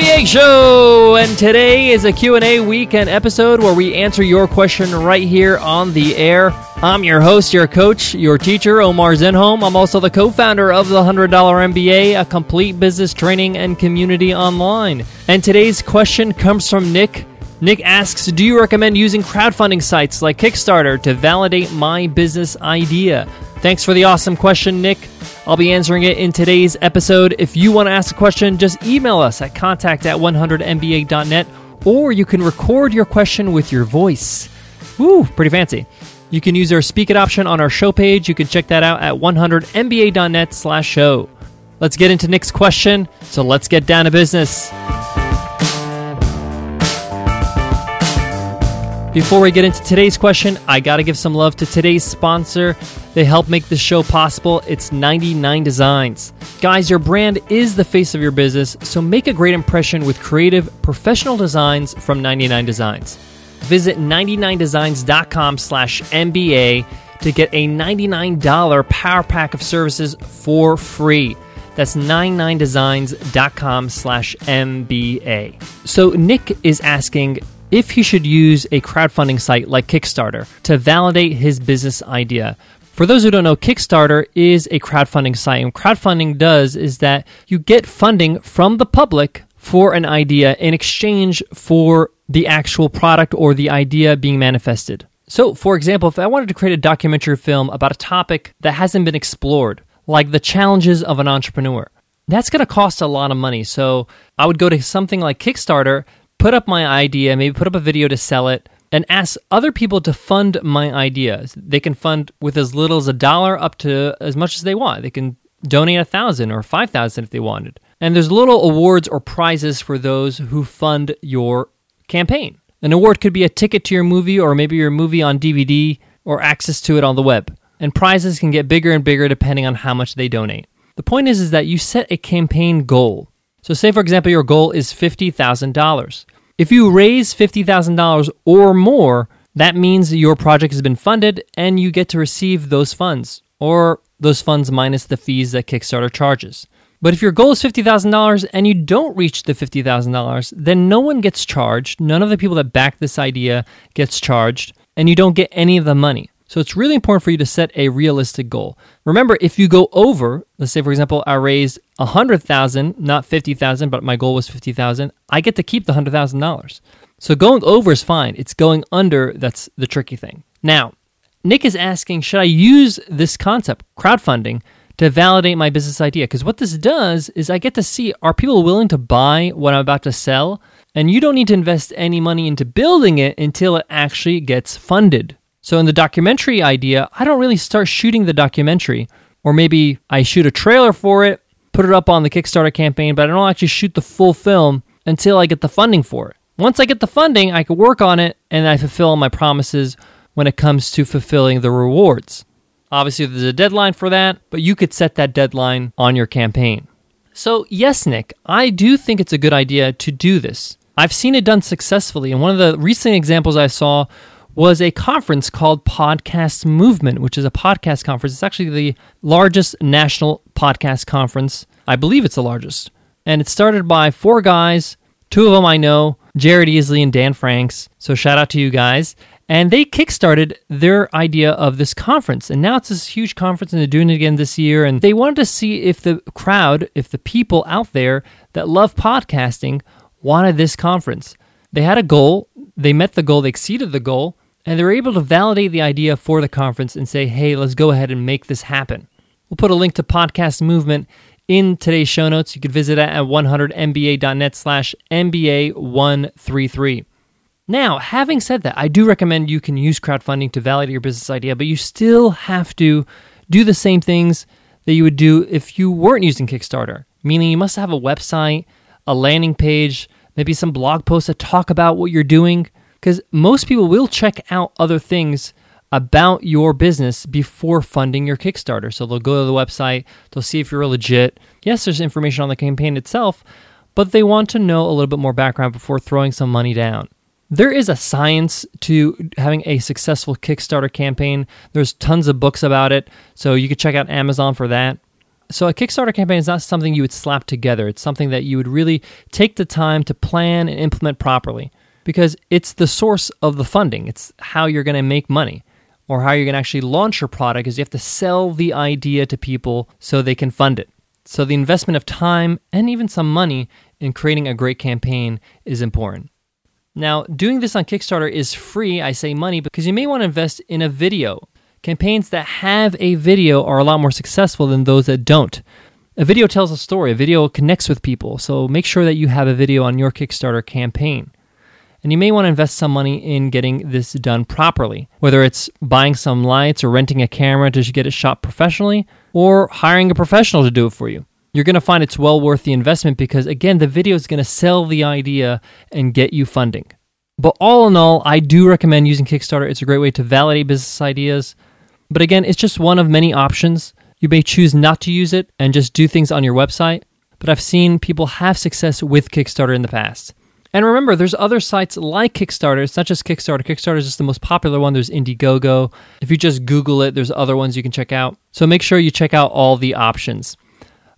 MBA show and today is a Q&A weekend episode where we answer your question right here on the air. I'm your host, your coach, your teacher, Omar Zenhom. I'm also the co-founder of the $100 MBA, a complete business training and community online. And today's question comes from Nick. Nick asks, "Do you recommend using crowdfunding sites like Kickstarter to validate my business idea?" Thanks for the awesome question, Nick. I'll be answering it in today's episode. If you want to ask a question, just email us at contact at 100mba.net or you can record your question with your voice. Woo, pretty fancy. You can use our Speak It option on our show page. You can check that out at 100mba.net slash show. Let's get into Nick's question. So let's get down to business. Before we get into today's question, I got to give some love to today's sponsor. They help make this show possible. It's 99 Designs. Guys, your brand is the face of your business, so make a great impression with creative, professional designs from 99 Designs. Visit 99designs.com slash MBA to get a $99 power pack of services for free. That's 99designs.com slash MBA. So Nick is asking if he should use a crowdfunding site like Kickstarter to validate his business idea. For those who don't know, Kickstarter is a crowdfunding site. And crowdfunding does is that you get funding from the public for an idea in exchange for the actual product or the idea being manifested. So, for example, if I wanted to create a documentary film about a topic that hasn't been explored, like the challenges of an entrepreneur, that's going to cost a lot of money. So, I would go to something like Kickstarter put up my idea, maybe put up a video to sell it, and ask other people to fund my ideas. They can fund with as little as a dollar up to as much as they want. They can donate a thousand or five thousand if they wanted. And there's little awards or prizes for those who fund your campaign. An award could be a ticket to your movie or maybe your movie on DVD or access to it on the web. And prizes can get bigger and bigger depending on how much they donate. The point is, is that you set a campaign goal. So, say for example, your goal is $50,000. If you raise $50,000 or more, that means your project has been funded and you get to receive those funds, or those funds minus the fees that Kickstarter charges. But if your goal is $50,000 and you don't reach the $50,000, then no one gets charged. None of the people that back this idea gets charged, and you don't get any of the money. So it's really important for you to set a realistic goal. Remember, if you go over, let's say for example, I raised a hundred thousand, not fifty thousand, but my goal was fifty thousand, I get to keep the hundred thousand dollars. So going over is fine. It's going under that's the tricky thing. Now, Nick is asking, should I use this concept, crowdfunding, to validate my business idea? Because what this does is I get to see are people willing to buy what I'm about to sell? And you don't need to invest any money into building it until it actually gets funded. So in the documentary idea, I don't really start shooting the documentary, or maybe I shoot a trailer for it, put it up on the Kickstarter campaign, but I don't actually shoot the full film until I get the funding for it. Once I get the funding, I can work on it and I fulfill my promises when it comes to fulfilling the rewards. Obviously, there's a deadline for that, but you could set that deadline on your campaign. So, yes, Nick, I do think it's a good idea to do this. I've seen it done successfully, and one of the recent examples I saw was a conference called Podcast Movement, which is a podcast conference. It's actually the largest national podcast conference. I believe it's the largest. And it started by four guys. Two of them I know, Jared Easley and Dan Franks. So shout out to you guys. And they kickstarted their idea of this conference. And now it's this huge conference, and they're doing it again this year. And they wanted to see if the crowd, if the people out there that love podcasting wanted this conference. They had a goal, they met the goal, they exceeded the goal, and they're able to validate the idea for the conference and say, hey, let's go ahead and make this happen. We'll put a link to Podcast Movement in today's show notes. You can visit it at 100mba.net slash MBA133. Now, having said that, I do recommend you can use crowdfunding to validate your business idea, but you still have to do the same things that you would do if you weren't using Kickstarter, meaning you must have a website, a landing page, maybe some blog posts that talk about what you're doing because most people will check out other things about your business before funding your Kickstarter. So they'll go to the website, they'll see if you're legit. Yes, there's information on the campaign itself, but they want to know a little bit more background before throwing some money down. There is a science to having a successful Kickstarter campaign. There's tons of books about it, so you could check out Amazon for that. So, a Kickstarter campaign is not something you would slap together. It's something that you would really take the time to plan and implement properly because it's the source of the funding. It's how you're going to make money or how you're going to actually launch your product is you have to sell the idea to people so they can fund it. So, the investment of time and even some money in creating a great campaign is important. Now, doing this on Kickstarter is free. I say money because you may want to invest in a video Campaigns that have a video are a lot more successful than those that don't. A video tells a story, a video connects with people, so make sure that you have a video on your Kickstarter campaign. And you may want to invest some money in getting this done properly, whether it's buying some lights or renting a camera to get it shot professionally, or hiring a professional to do it for you. You're going to find it's well worth the investment because, again, the video is going to sell the idea and get you funding. But all in all, I do recommend using Kickstarter. It's a great way to validate business ideas, but again, it's just one of many options. You may choose not to use it and just do things on your website, but I've seen people have success with Kickstarter in the past. And remember, there's other sites like Kickstarter. It's not just Kickstarter. Kickstarter is just the most popular one. There's Indiegogo. If you just Google it, there's other ones you can check out. So make sure you check out all the options.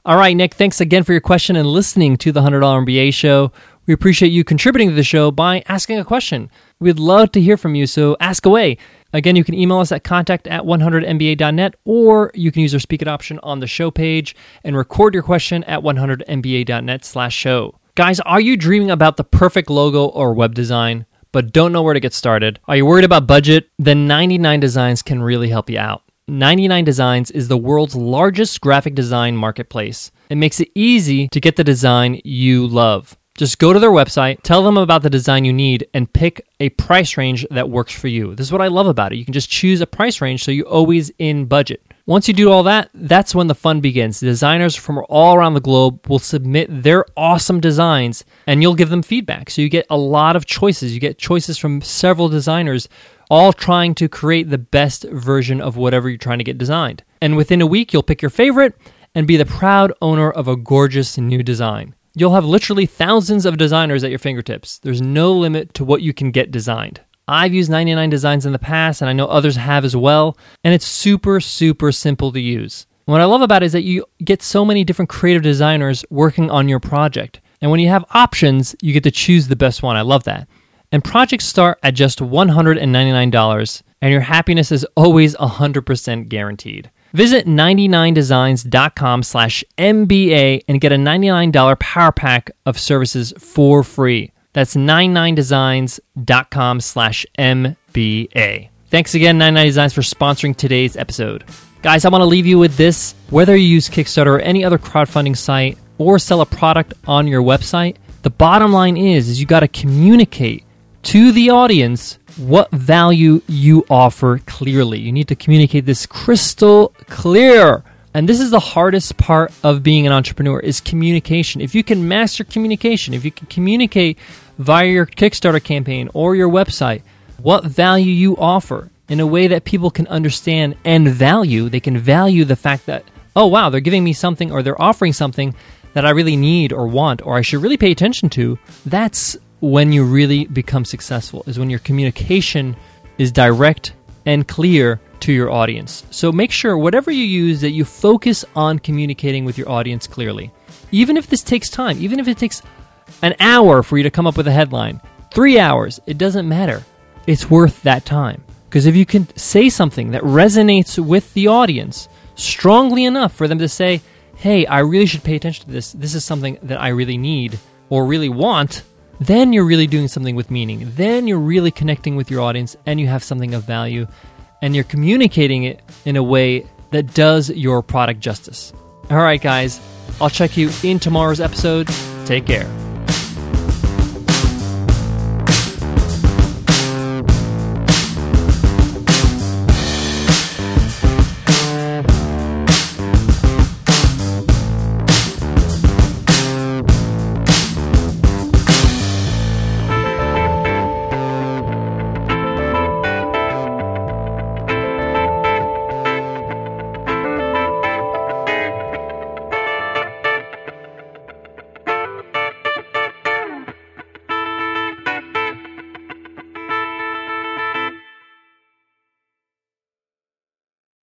All right, Nick, thanks again for your question and listening to the $100 MBA show. We appreciate you contributing to the show by asking a question. We'd love to hear from you, so ask away. Again, you can email us at contact at 100mba.net or you can use our speak it option on the show page and record your question at 100mba.net slash show. Guys, are you dreaming about the perfect logo or web design, but don't know where to get started? Are you worried about budget? Then 99 Designs can really help you out. 99 Designs is the world's largest graphic design marketplace. It makes it easy to get the design you love. Just go to their website, tell them about the design you need, and pick a price range that works for you. This is what I love about it. You can just choose a price range so you're always in budget. Once you do all that, that's when the fun begins. Designers from all around the globe will submit their awesome designs and you'll give them feedback. So you get a lot of choices. You get choices from several designers, all trying to create the best version of whatever you're trying to get designed. And within a week, you'll pick your favorite and be the proud owner of a gorgeous new design. You'll have literally thousands of designers at your fingertips. There's no limit to what you can get designed. I've used 99 Designs in the past, and I know others have as well, and it's super, super simple to use. What I love about it is that you get so many different creative designers working on your project. And when you have options, you get to choose the best one. I love that. And projects start at just $199, and your happiness is always 100% guaranteed. Visit 99designs.com slash MBA and get a $99 power pack of services for free. That's 99designs.com slash MBA. Thanks again, 99 Designs, for sponsoring today's episode. Guys, I want to leave you with this. Whether you use Kickstarter or any other crowdfunding site or sell a product on your website, the bottom line is, is you got to communicate to the audience what value you offer clearly. You need to communicate this crystal clear. And this is the hardest part of being an entrepreneur is communication. If you can master communication, if you can communicate via your Kickstarter campaign or your website what value you offer in a way that people can understand and value, they can value the fact that, oh wow, they're giving me something or they're offering something that I really need or want or I should really pay attention to. That's when you really become successful is when your communication is direct and clear to your audience. So make sure whatever you use that you focus on communicating with your audience clearly. Even if this takes time, even if it takes an hour for you to come up with a headline, 3 hours, it doesn't matter. It's worth that time. Because if you can say something that resonates with the audience strongly enough for them to say, "Hey, I really should pay attention to this. This is something that I really need or really want." then you're really doing something with meaning. Then you're really connecting with your audience and you have something of value and you're communicating it in a way that does your product justice. All right, guys, I'll check you in tomorrow's episode. Take care.